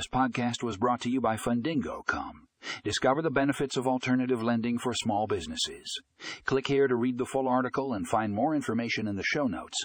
This podcast was brought to you by Fundingo.com. Discover the benefits of alternative lending for small businesses. Click here to read the full article and find more information in the show notes